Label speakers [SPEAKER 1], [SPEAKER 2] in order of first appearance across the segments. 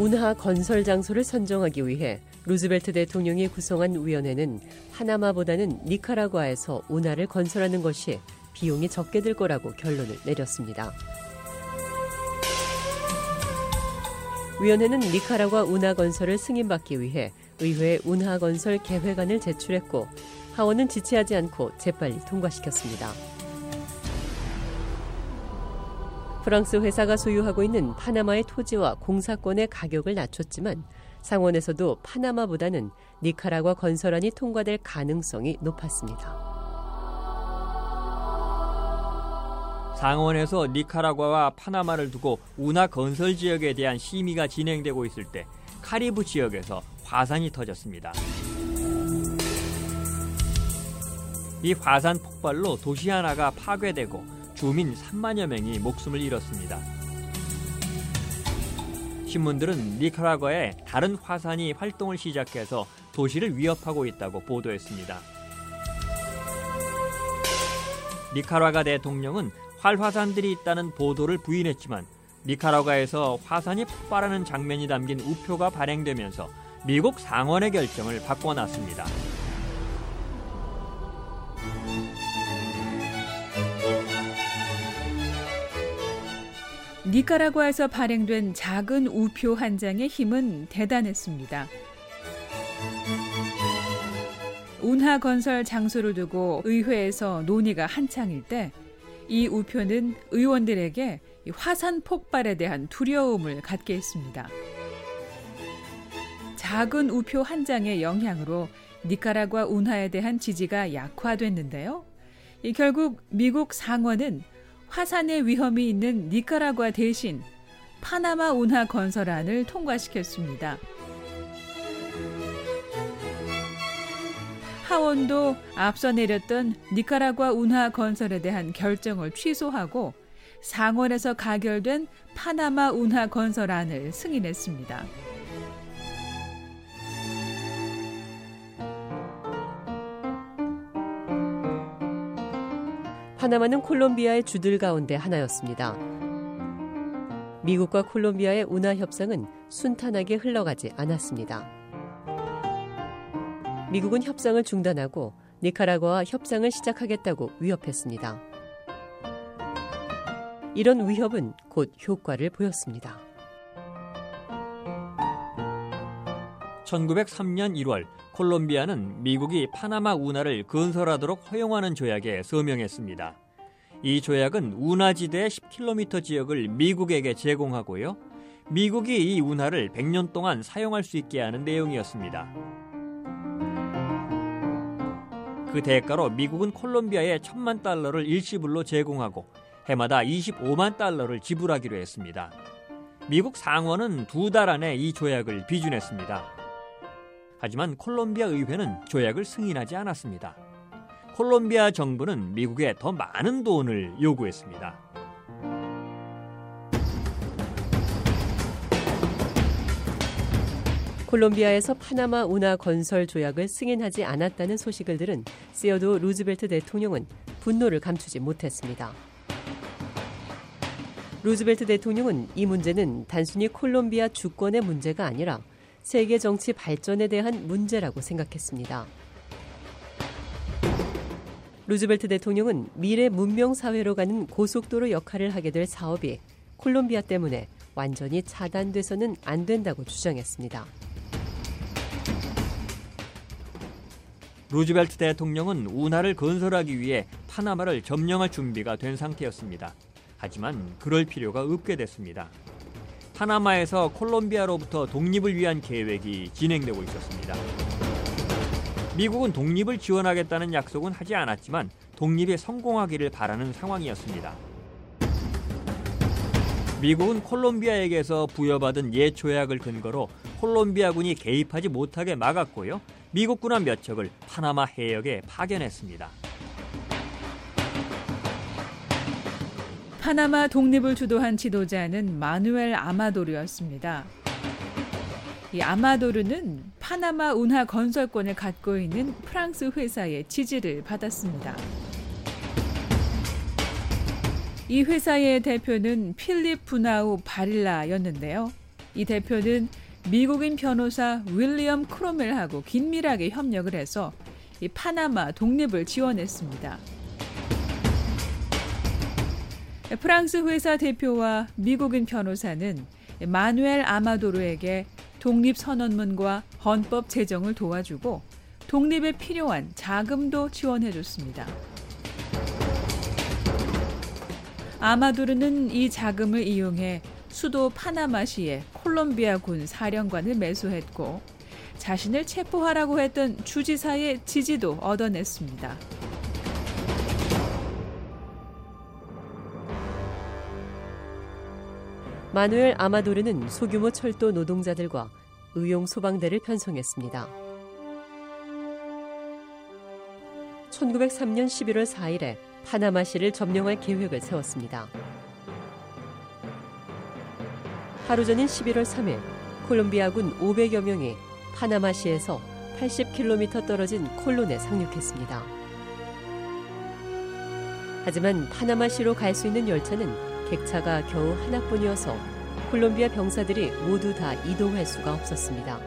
[SPEAKER 1] 운하 건설 장소를 선정하기 위해 루즈벨트 대통령이 구성한 위원회는 파나마보다는 니카라과에서 운하를 건설하는 것이 비용이 적게 들 거라고 결론을 내렸습니다. 위원회는 니카라과 운하 건설을 승인받기 위해 의회에 운하 건설 계획안을 제출했고 하원은 지체하지 않고 재빨리 통과시켰습니다. 프랑스 회사가 소유하고 있는 파나마의 토지와 공사권의 가격을 낮췄지만 상원에서도 파나마보다는 니카라과 건설안이 통과될 가능성이 높았습니다.
[SPEAKER 2] 상원에서 니카라과와 파나마를 두고 운하 건설 지역에 대한 심의가 진행되고 있을 때 카리브 지역에서 화산이 터졌습니다. 이 화산 폭발로 도시 하나가 파괴되고 주민 3만여 명이 목숨을 잃었습니다. 신문들은 니카라과에 다른 화산이 활동을 시작해서 도시를 위협하고 있다고 보도했습니다. 니카라과 대통령은 활화산들이 있다는 보도를 부인했지만 니카라과에서 화산이 폭발하는 장면이 담긴 우표가 발행되면서 미국 상원의 결정을 바꿔놨습니다.
[SPEAKER 3] 니카라과에서 발행된 작은 우표 한 장의 힘은 대단했습니다. 운하 건설 장소를 두고 의회에서 논의가 한창일 때 이 우표는 의원들에게 화산 폭발에 대한 두려움을 갖게 했습니다. 작은 우표 한 장의 영향으로 니카라과 운하에 대한 지지가 약화됐는데요. 결국 미국 상원은 화산의 위험이 있는 니카라과 대신 파나마 운하 건설안을 통과시켰습니다. 하원도 앞서 내렸던 니카라과 운하 건설에 대한 결정을 취소하고 상원에서 가결된 파나마 운하 건설안을 승인했습니다.
[SPEAKER 1] 파나마는 콜롬비아의 주들 가운데 하나였습니다. 미국과 콜롬비아의 운하 협상은 순탄하게 흘러가지 않았습니다. 미국은 협상을 중단하고 니카라과와 협상을 시작하겠다고 위협했습니다. 이런 위협은 곧 효과를 보였습니다.
[SPEAKER 2] 1903년 1월 콜롬비아는 미국이 파나마 운하를 건설하도록 허용하는 조약에 서명했습니다. 이 조약은 운하지대 10km 지역을 미국에게 제공하고요. 미국이 이 운하를 100년 동안 사용할 수 있게 하는 내용이었습니다. 그 대가로 미국은 콜롬비아에 1000만 달러를 일시불로 제공하고 해마다 25만 달러를 지불하기로 했습니다. 미국 상원은 두 달 안에 이 조약을 비준했습니다. 하지만 콜롬비아 의회는 조약을 승인하지 않았습니다. 콜롬비아 정부는 미국에 더 많은 돈을 요구했습니다.
[SPEAKER 1] 콜롬비아에서 파나마 운하 건설 조약을 승인하지 않았다는 소식을 들은 시어도 루즈벨트 대통령은 분노를 감추지 못했습니다. 루즈벨트 대통령은 이 문제는 단순히 콜롬비아 주권의 문제가 아니라 세계 정치 발전에 대한 문제라고 생각했습니다. 루즈벨트 대통령은 미래 문명 사회로 가는 고속도로 역할을 하게 될 사업이 콜롬비아 때문에 완전히 차단돼서는 안 된다고 주장했습니다.
[SPEAKER 2] 루즈벨트 대통령은 운하를 건설하기 위해 파나마를 점령할 준비가 된 상태였습니다. 하지만 그럴 필요가 없게 됐습니다. 파나마에서 콜롬비아로부터 독립을 위한 계획이 진행되고 있었습니다. 미국은 독립을 지원하겠다는 약속은 하지 않았지만 독립에 성공하기를 바라는 상황이었습니다. 미국은 콜롬비아에게서 부여받은 옛 조약을 근거로 콜롬비아군이 개입하지 못하게 막았고요. 미국 군함 몇 척을 파나마 해역에 파견했습니다.
[SPEAKER 3] 파나마 독립을 주도한 지도자는 마누엘 아마도르였습니다. 이 아마도르는 파나마 운하 건설권을 갖고 있는 프랑스 회사의 지지를 받았습니다. 이 회사의 대표는 필립 부나우 바릴라였는데요. 이 대표는 미국인 변호사 윌리엄 크로멜하고 긴밀하게 협력을 해서 이 파나마 독립을 지원했습니다. 프랑스 회사 대표와 미국인 변호사는 마누엘 아마도르에게 독립 선언문과 헌법 제정을 도와주고 독립에 필요한 자금도 지원해 줬습니다. 아마도르는 이 자금을 이용해 수도 파나마시에 콜롬비아 군 사령관을 매수했고 자신을 체포하라고 했던 주지사의 지지도 얻어냈습니다.
[SPEAKER 1] 마누엘 아마도르는 소규모 철도 노동자들과 의용 소방대를 편성했습니다. 1903년 11월 4일에 파나마시를 점령할 계획을 세웠습니다. 하루 전인 11월 3일 콜롬비아군 500여 명이 파나마시에서 80km 떨어진 콜론에 상륙했습니다. 하지만 파나마시로 갈 수 있는 열차는 객차가 겨우 하나뿐이어서 콜롬비아 병사들이 모두 다 이동할 수가 없었습니다.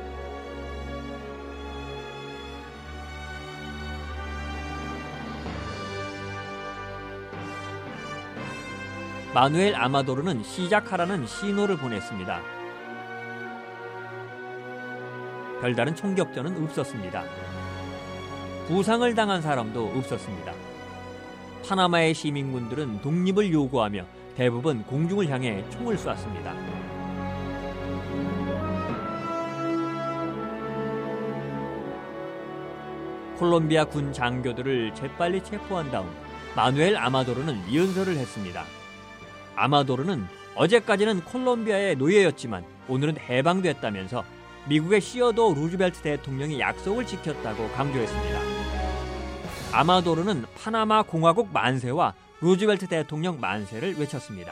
[SPEAKER 2] 마누엘 아마도르는 시작하라는 신호를 보냈습니다. 별다른 총격전은 없었습니다. 부상을 당한 사람도 없었습니다. 파나마의 시민군들은 독립을 요구하며 대부분 공중을 향해 총을 쐈습니다. 콜롬비아 군 장교들을 재빨리 체포한 다음 마누엘 아마도르는 연설을 했습니다. 아마도르는 어제까지는 콜롬비아의 노예였지만 오늘은 해방됐다면서 미국의 시어도 루즈벨트 대통령이 약속을 지켰다고 강조했습니다. 아마도르는 파나마 공화국 만세와 루즈벨트 대통령 만세를 외쳤습니다.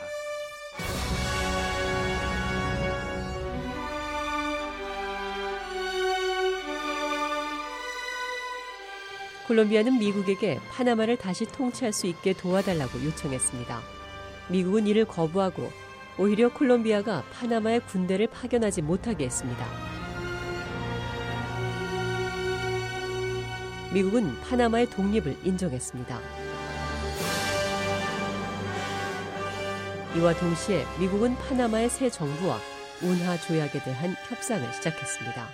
[SPEAKER 1] 콜롬비아는 미국에게 파나마를 다시 통치할 수 있게 도와달라고 요청했습니다. 미국은 이를 거부하고 오히려 콜롬비아가 파나마에 군대를 파견하지 못하게 했습니다. 미국은 파나마의 독립을 인정했습니다. 이와 동시에 미국은 파나마의 새 정부와 운하 조약에 대한 협상을 시작했습니다.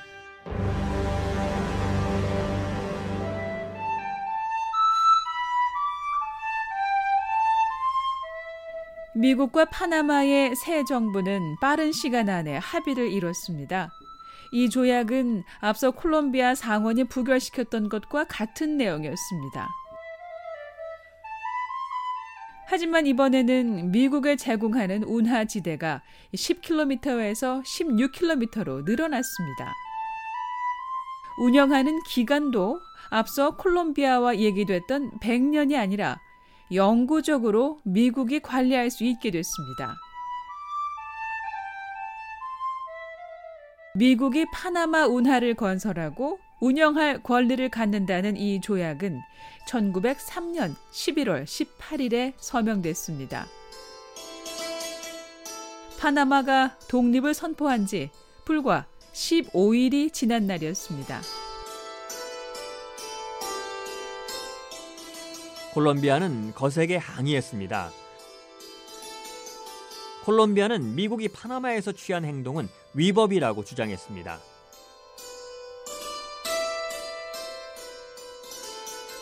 [SPEAKER 3] 미국과 파나마의 새 정부는 빠른 시간 안에 합의를 이뤘습니다. 이 조약은 앞서 콜롬비아 상원이 부결시켰던 것과 같은 내용이었습니다. 하지만 이번에는 미국을 제공하는 운하 지대가 10km에서 16km로 늘어났습니다. 운영하는 기간도 앞서 콜롬비아와 얘기됐던 100년이 아니라 영구적으로 미국이 관리할 수 있게 됐습니다. 미국이 파나마 운하를 건설하고 운영할 권리를 갖는다는 이 조약은 1903년 11월 18일에 서명됐습니다. 파나마가 독립을 선포한 지 불과 15일이 지난 날이었습니다.
[SPEAKER 2] 콜롬비아는 거세게 항의했습니다. 콜롬비아는 미국이 파나마에서 취한 행동은 위법이라고 주장했습니다.